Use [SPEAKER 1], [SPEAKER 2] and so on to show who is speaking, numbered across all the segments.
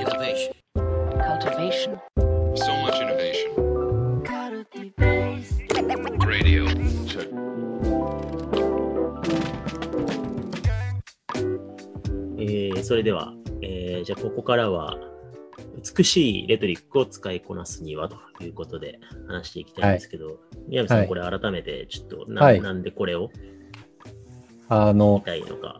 [SPEAKER 1] Innovation.
[SPEAKER 2] cultivation,
[SPEAKER 3] So much innovation. Radio. Check.
[SPEAKER 4] えーそれでは、えーじゃあここからは、美しいレトリックを使いこなすにはということで話していきたいんですけど、宮部さん、
[SPEAKER 5] はい
[SPEAKER 4] これ改めてちょっとな,、
[SPEAKER 5] はい
[SPEAKER 4] なんでこれを？
[SPEAKER 5] あの。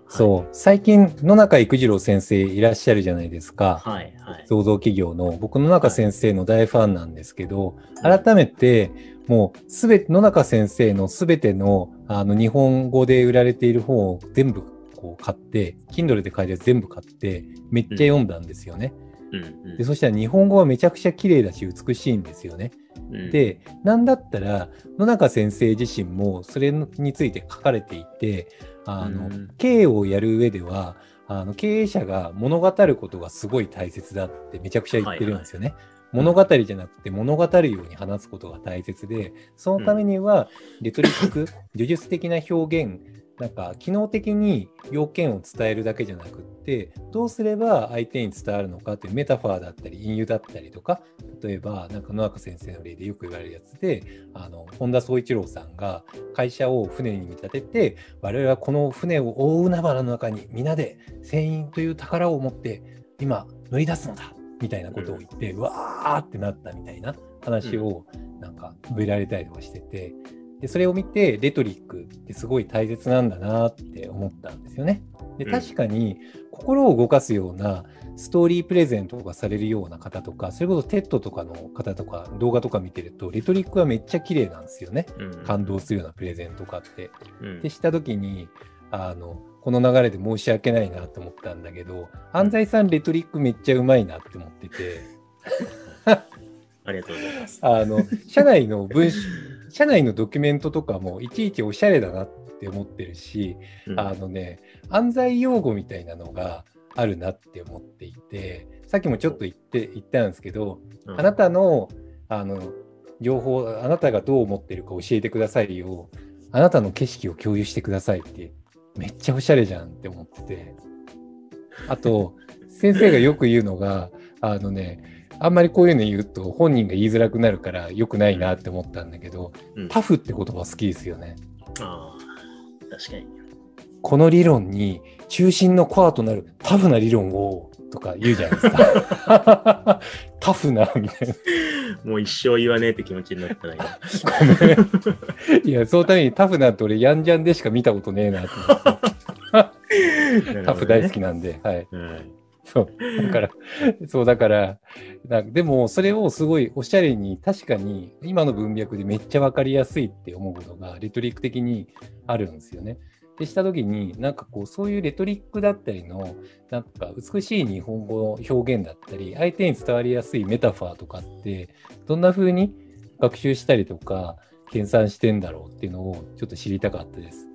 [SPEAKER 5] そう、最近、野中育次郎先生いらっしゃるじゃないですか。
[SPEAKER 4] はい、はい。
[SPEAKER 5] 創造企業の僕野中先生の大ファンなんですけど、改めてもうすべて野中先生のすべてのあの日本語で売られている本を全部こう買って Kindle で買えるやつ全部買ってめっちゃ読んだんですよね。
[SPEAKER 4] うんうん
[SPEAKER 5] でそしたら日本語はめちゃくちゃ綺麗だし美しいんですよね。
[SPEAKER 4] うん、
[SPEAKER 5] でなんだったら野中先生自身もそれについて書かれていてあの、
[SPEAKER 4] うん。
[SPEAKER 5] 経営をやる上ではあの経営者が物語ることがすごい大切だってめちゃくちゃ言ってるんですよね。物語じゃなくて物語るように話すことが大切でそのためにはレトリック、叙述的な表現なんか機能的に要件を伝えるだけじゃなくってどうすれば相手に伝わるのかというメタファーだったり隠喩だったりとか例えばなんか野中先生の例でよく言われるやつであの本田宗一郎さんが会社を船に見立てて我々はこの船を大海原の中に皆で船員という宝を持って今乗り出すのだみたいなことを言って、うわーってなったみたいな話をなんか述べられたりとかしててでそれを見てレトリックってすごい大切なんだなって思ったんですよね。で
[SPEAKER 4] うん
[SPEAKER 5] 確かに心を動かすようなストーリープレゼンとかされるような方とかそれこそ TED とかの方とか動画とか見てるとレトリックはめっちゃ綺麗なんですよね。
[SPEAKER 4] うん
[SPEAKER 5] 感動するようなプレゼンとかって。
[SPEAKER 4] うん
[SPEAKER 5] でした時にあのこの流れで申し訳ないなと思ったんだけど安西さんレトリックめっちゃうまいなって思ってて
[SPEAKER 4] ありがとうございます。
[SPEAKER 5] あの社内の文章社内のドキュメントとかもいちいちおしゃれだなって思ってるし、
[SPEAKER 4] うん。
[SPEAKER 5] あのね安西用語みたいなのがあるなって思っていてさっきもちょっと言って言ったんですけど、
[SPEAKER 4] うん。
[SPEAKER 5] あなたのあの情報あなたがどう思ってるか教えてくださいよ。あなたの景色を共有してくださいってめっちゃおしゃれじゃんって思ってて。あと 先生がよく言うのがあのねあんまりこういうの言うと本人が言いづらくなるから良くないなって思ったんだけど、
[SPEAKER 4] うん
[SPEAKER 5] タフって言葉好きですよね。
[SPEAKER 4] ああ、確かに。
[SPEAKER 5] この理論に中心のコアとなるタフな理論をとか言うじゃないですか。タフなみたいな。
[SPEAKER 4] もう一生言わねえって気持ちになったな、今。
[SPEAKER 5] ごめん。いや、そのためにタフなんて俺、ヤンジャンでしか見たことねえなと思って。タフ大好きなんで、はい。
[SPEAKER 4] はい。
[SPEAKER 5] そう。だから、そう、だから、でも、それをすごいおしゃれに、確かに、今の文脈でめっちゃわかりやすいって思うことが、レトリック的にあるんですよね。でしたときに、なんかこう、そういうレトリックだったりの、なんか美しい日本語の表現だったり、相手に伝わりやすいメタファーとかって、どんな風に学習したりとか、計算してんだろうっていうのをちょっと知りたかったです。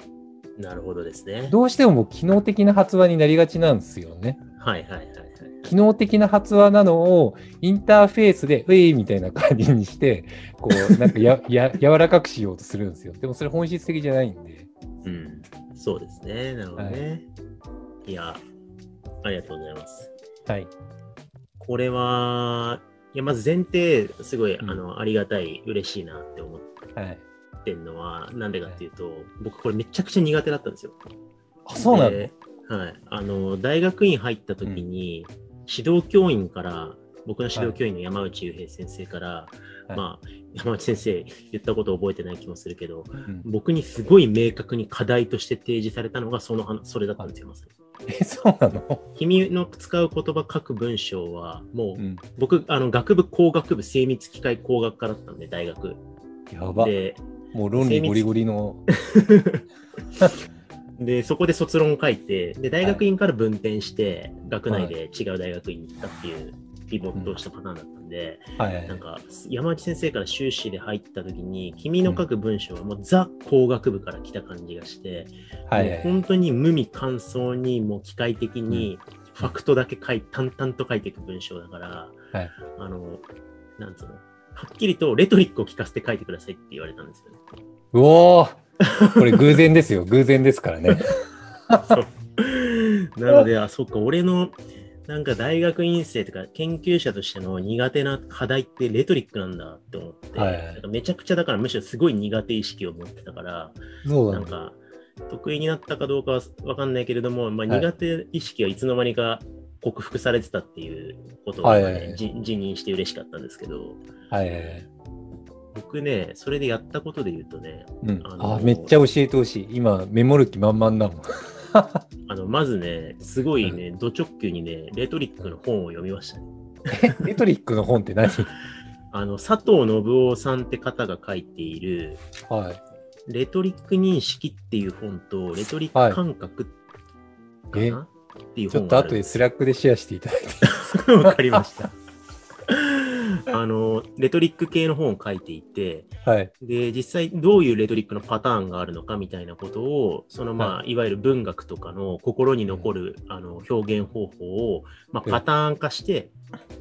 [SPEAKER 4] なるほどですね。
[SPEAKER 5] どうしても機能的な発話になりがちなんですよね。
[SPEAKER 4] はいはいはいはい。
[SPEAKER 5] 機能的な発話なのをインターフェースで、ウェイみたいな感じにして、こう、なんかや、や、柔らかくしようとするんですよ。でもそれ本質的じゃないんで。
[SPEAKER 4] うん。そうですね。なるほどね。い、や、ありがとうございます。
[SPEAKER 5] はい。
[SPEAKER 4] これは、いや、まず前提、すごい、
[SPEAKER 5] うん
[SPEAKER 4] あの、ありがたい、嬉しいなって思
[SPEAKER 5] はい。
[SPEAKER 4] ってんのは、なんでかっていうと、僕これめちゃくちゃ苦手だったんですよ。
[SPEAKER 5] あ、そうなの？
[SPEAKER 4] ではい。あの、大学院入った時に、指導教員から、僕の指導教員の山内雄平先生から、
[SPEAKER 5] はい
[SPEAKER 4] まあ、山内先生言ったこと覚えてない気もするけど、
[SPEAKER 5] うん
[SPEAKER 4] 僕にすごい明確に課題として提示されたのがその話それだったんですよ、まさに。
[SPEAKER 5] え、そうなの？
[SPEAKER 4] 君の使う言葉書く文章は、もう、
[SPEAKER 5] うん。
[SPEAKER 4] 僕、あの、学部工学部精密機械工学科だったんで、大学。
[SPEAKER 5] やば。
[SPEAKER 4] で、
[SPEAKER 5] もう論理ゴリゴリの。
[SPEAKER 4] で、そこで卒論を書いて、で、大学院から分転して、学内で違う大学院に行ったっていう、ピボットをしたパターンだったんで、なんか、山内先生から修士で入った時に、君の書く文章はもうザ工学部から来た感じがして、
[SPEAKER 5] はい。はい。
[SPEAKER 4] もう本当に無味乾燥に、もう機械的に、ファクトだけ書い淡々と書いていく文章だから、
[SPEAKER 5] はい。
[SPEAKER 4] あの、なんつうの、はっきりとレトリックを聞かせて書いてくださいって言われたんですよね。
[SPEAKER 5] うおーこれ偶然ですよ。偶然ですからね。
[SPEAKER 4] なので、あ、そっか、俺の、なんか大学院生とか研究者としての苦手な課題ってレトリックなんだって思って、
[SPEAKER 5] はい。
[SPEAKER 4] なんかめちゃくちゃだからむしろすごい苦手意識を持ってたから、
[SPEAKER 5] そうなん
[SPEAKER 4] か得意になったかどうかはわかんないけれども、まあ、
[SPEAKER 5] はい。
[SPEAKER 4] 苦手意識はいつの間にか克服されてたっていうことを、ね辞任して嬉しかったんですけど、
[SPEAKER 5] はい。
[SPEAKER 4] 僕ね、それでやったことで言うとね、
[SPEAKER 5] うん。
[SPEAKER 4] あの
[SPEAKER 5] あ、めっちゃ教えてほしい。今、メモる気満々だもん。
[SPEAKER 4] あのまずね、すごいね、ド直球にね、レトリックの本を読みましたね。
[SPEAKER 5] レトリックの本って何？
[SPEAKER 4] あの佐藤信夫さんって方が書いている、
[SPEAKER 5] はい。
[SPEAKER 4] レトリック認識っていう本と、レトリック感覚か
[SPEAKER 5] え
[SPEAKER 4] な、っていう
[SPEAKER 5] ちょ
[SPEAKER 4] 本がある
[SPEAKER 5] っと後で Slack でシェアしていただいて。
[SPEAKER 4] わかりました。あの、レトリック系の本を書いていて、
[SPEAKER 5] はい。
[SPEAKER 4] で、実際どういうレトリックのパターンがあるのかみたいなことを、そのまあ、い、わゆる文学とかの心に残る、あの表現方法を、まあ、
[SPEAKER 5] うん
[SPEAKER 4] パターン化して、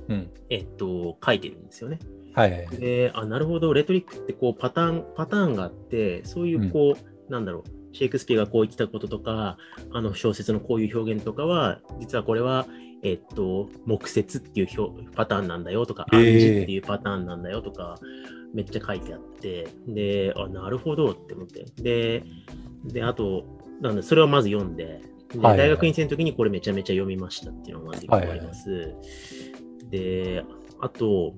[SPEAKER 5] うん。
[SPEAKER 4] えっと、書いてるんですよね。
[SPEAKER 5] はい。
[SPEAKER 4] で、あ、なるほど、レトリックってこうパターン、パターンがあって、そういうこう、なんだろう、シェイクスピアがこう言ってたこととか、あの小説のこういう表現とかは、実はこれは、えっと、木説っていう表パターンなんだよとか、暗示っていうパターンなんだよとか、めっちゃ書いてあって、で、あ、なるほどって思って。で、で、あと、なんだ、それをまず読んで、で
[SPEAKER 5] はいはい
[SPEAKER 4] 大学院生の時にこれめちゃめちゃ読みましたっていうのがまず一個あります。で、あと、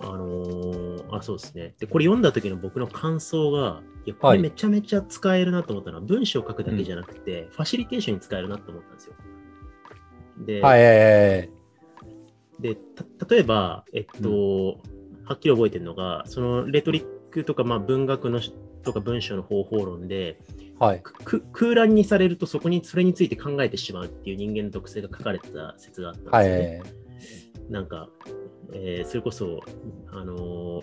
[SPEAKER 4] あのーあ、そうですね。で、これ読んだ時の僕の感想が、いや、こ
[SPEAKER 5] はい
[SPEAKER 4] れめちゃめちゃ使えるなと思ったのは、文章を書くだけじゃなくて、ファシリテーションに使えるなと思ったんですよ。で、
[SPEAKER 5] はい。
[SPEAKER 4] でた例えば、えっと、はっきり覚えてるのが、そのレトリックとか、まあ、文学のしとか文章の方法論で、
[SPEAKER 5] はい。
[SPEAKER 4] 空欄にされるとそこにそれについて考えてしまうっていう人間の特性が書かれてた説があったんですよ、ね。
[SPEAKER 5] はい。
[SPEAKER 4] なんか、えーそれこそ、あのー、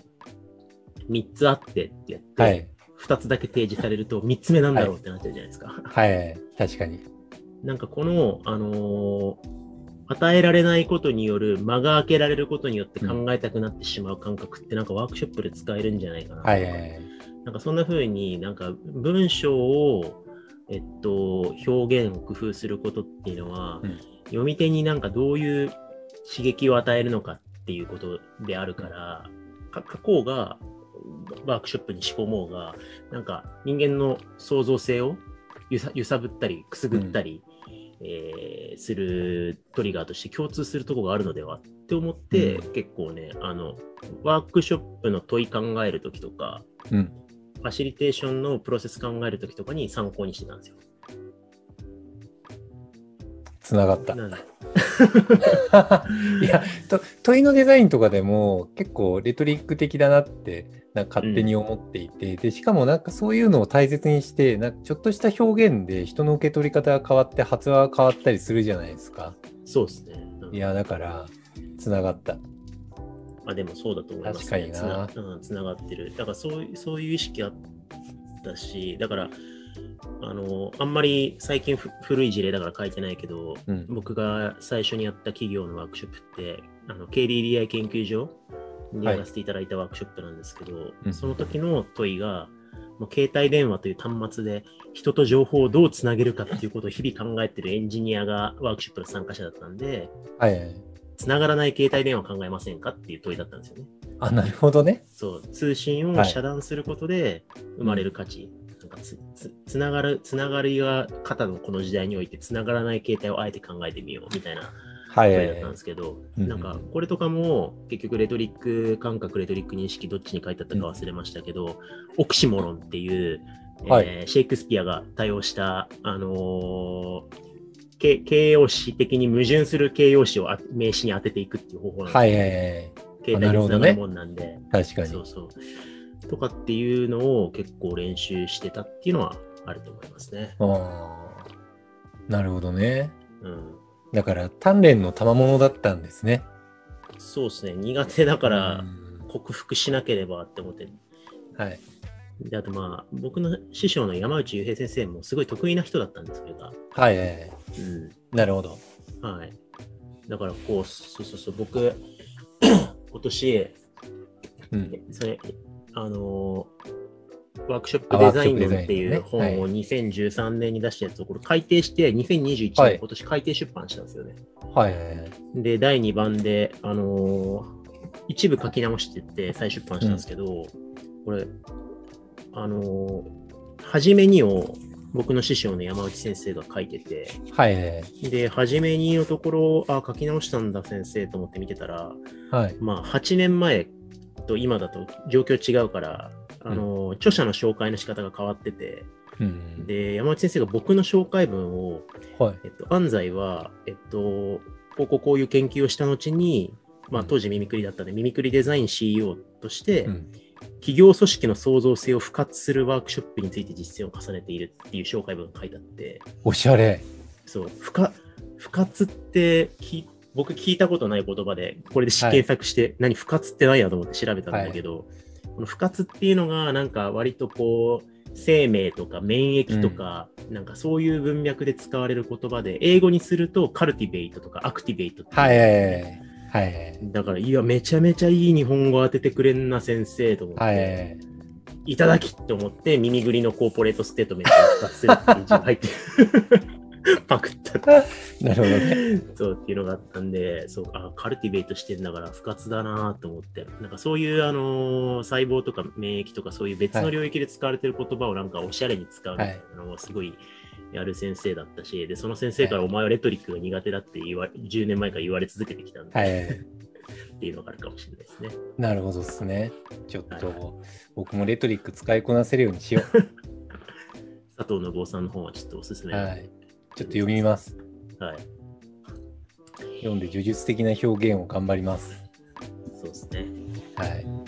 [SPEAKER 4] 3つあってってやって、
[SPEAKER 5] はい。
[SPEAKER 4] 2つだけ提示されると3つ目なんだろうってなっちゃうじゃないですか。
[SPEAKER 5] はいはい。確かに。
[SPEAKER 4] なんかこの、あのー与えられないことによる間が空けられることによって考えたくなってしまう感覚ってなんかワークショップで使えるんじゃないかな。とか
[SPEAKER 5] はいはいはい。
[SPEAKER 4] なんかそんな風になんか文章を、えっと、表現を工夫することっていうのは、
[SPEAKER 5] うん。
[SPEAKER 4] 読み手になんかどういう刺激を与えるのかっていうことであるから、か書こうがワークショップに仕込もうが、なんか人間の創造性を揺さ揺さぶったりくすぐったり、えーするトリガーとして共通するところがあるのではって思って、
[SPEAKER 5] う
[SPEAKER 4] 結構ね、あの、ワークショップの問い考えるときとか、
[SPEAKER 5] うん。
[SPEAKER 4] ファシリテーションのプロセス考えるときとかに参考にしてたんですよ。
[SPEAKER 5] つながった。
[SPEAKER 4] な
[SPEAKER 5] いやと問いのデザインとかでも結構レトリック的だなってなんか勝手に思っていて、でしかもなんかそういうのを大切にしてなんかちょっとした表現で人の受け取り方が変わって発話が変わったりするじゃないですか。
[SPEAKER 4] そうですね。うん
[SPEAKER 5] いやだからつながった。
[SPEAKER 4] あでもそうだと思います、ね。
[SPEAKER 5] 確かにな
[SPEAKER 4] つな,、うん、つながってる。だからそういうそういう意識あったし、だから、あの、あんまり最近ふ古い事例だから書いてないけど、
[SPEAKER 5] うん
[SPEAKER 4] 僕が最初にやった企業のワークショップって、あの KDDI 研究所にやらせていただいたワークショップなんですけど、
[SPEAKER 5] うん
[SPEAKER 4] その時の問いが、もう携帯電話という端末で人と情報をどうつなげるかっていうことを日々考えてるエンジニアがワークショップの参加者だったんで、
[SPEAKER 5] はいはい。
[SPEAKER 4] つながらない携帯電話を考えませんかっていう問いだったんですよね。
[SPEAKER 5] あなるほどね。
[SPEAKER 4] そう、通信を遮断することで生まれる価値。なんかつつつながる、つながりが肩のこの時代においてつながらない携帯をあえて考えてみようみたいな
[SPEAKER 5] はいはいはい
[SPEAKER 4] 問いだったんですけど、
[SPEAKER 5] うん
[SPEAKER 4] なんかこれとかも結局レトリック感覚、レトリック認識どっちに書いてあったか忘れましたけど、オクシモロンっていう、えー
[SPEAKER 5] はい
[SPEAKER 4] シェイクスピアが多用した、あのー形形容詞的に矛盾する形容詞をあ名詞に当てていくっていう方法なんですよ
[SPEAKER 5] はいはいはい。
[SPEAKER 4] 携帯
[SPEAKER 5] なるほどね
[SPEAKER 4] につながるもんなんで。
[SPEAKER 5] 確かに
[SPEAKER 4] そう。そう。とかっていうのを結構練習してたっていうのはあると思いますね。
[SPEAKER 5] あーなるほどね。
[SPEAKER 4] うん。
[SPEAKER 5] だから鍛錬の賜物だったんですね。
[SPEAKER 4] そうですね。苦手だから
[SPEAKER 5] うん
[SPEAKER 4] 克服しなければって思って。
[SPEAKER 5] はい。
[SPEAKER 4] で、あとまあ、僕の師匠の山内雄平先生もすごい得意な人だったんですけど、
[SPEAKER 5] はいはいはい。
[SPEAKER 4] うん。
[SPEAKER 5] なるほど。
[SPEAKER 4] はい。だからこう、そうそうそう、僕、今年、
[SPEAKER 5] うん。
[SPEAKER 4] それ、あのーワークショップデザイン論っていう
[SPEAKER 5] ね
[SPEAKER 4] 本を2013年に出したやつをこれ改訂して、2021
[SPEAKER 5] はい
[SPEAKER 4] 年今年改訂出版したんですよね。
[SPEAKER 5] はいはいはい。
[SPEAKER 4] で、第2版で、あのー一部書き直してって再出版したんですけど、これ、あのー初めにを僕の師匠の山内先生が書いてて、
[SPEAKER 5] はいはい
[SPEAKER 4] で、初めにのところ、あ、書き直したんだ先生と思って見てたら、
[SPEAKER 5] はい。
[SPEAKER 4] まあ、8年前と今だと状況違うから、あのー著者の紹介の仕方が変わってて、
[SPEAKER 5] うん。
[SPEAKER 4] で、山内先生が僕の紹介文を、
[SPEAKER 5] はい。
[SPEAKER 4] えっと、安西は、えっと、こうこうこういう研究をした後に、まあ、当時ミミクリだったんで、ミミクリデザイン CEO として、
[SPEAKER 5] うん。
[SPEAKER 4] 企業組織の創造性を付活するワークショップについて実践を重ねているっていう紹介文が書いてあって、
[SPEAKER 5] おしゃれ。
[SPEAKER 4] そう、付加、付活ってき、僕聞いたことない言葉で、これで試験作して、何、付活って何やと思って調べたんだけど、この付活っていうのが、なんか割とこう、生命とか免疫とか、なんかそういう文脈で使われる言葉で、英語にするとカルティベイトとかアクティベイトっていう
[SPEAKER 5] はいはいはい。はい
[SPEAKER 4] だから、いや、めちゃめちゃいい日本語当ててくれんな、先生と思って、
[SPEAKER 5] はい。
[SPEAKER 4] い、ただきって思って、耳ぐりのコーポレートステートメントに復活するっていう字が入ってる。パクった。
[SPEAKER 5] なるほどね。
[SPEAKER 4] そうっていうのがあったんで、そうあカルティベートしてんだから不活だなと思って、なんかそういう、あのー細胞とか免疫とかそういう別の領域で使われてる言葉をなんかおしゃれに使うみたいなのをすごいやる先生だったし、で、その先生からお前はレトリックが苦手だって言わ10年前から言われ続けてきたんで、
[SPEAKER 5] はい。
[SPEAKER 4] っていうのがあるかもしれないですね。
[SPEAKER 5] なるほどですね。ちょっ
[SPEAKER 4] はい
[SPEAKER 5] と、僕もレトリック使いこなせるようにしよ
[SPEAKER 4] 佐藤信夫さんの本はちょっとおすす
[SPEAKER 5] う。
[SPEAKER 4] め。
[SPEAKER 5] はい。ちょっと読みます。
[SPEAKER 4] はい。
[SPEAKER 5] 読んで呪術的な表現を頑張ります。
[SPEAKER 4] そうですね。
[SPEAKER 5] はい。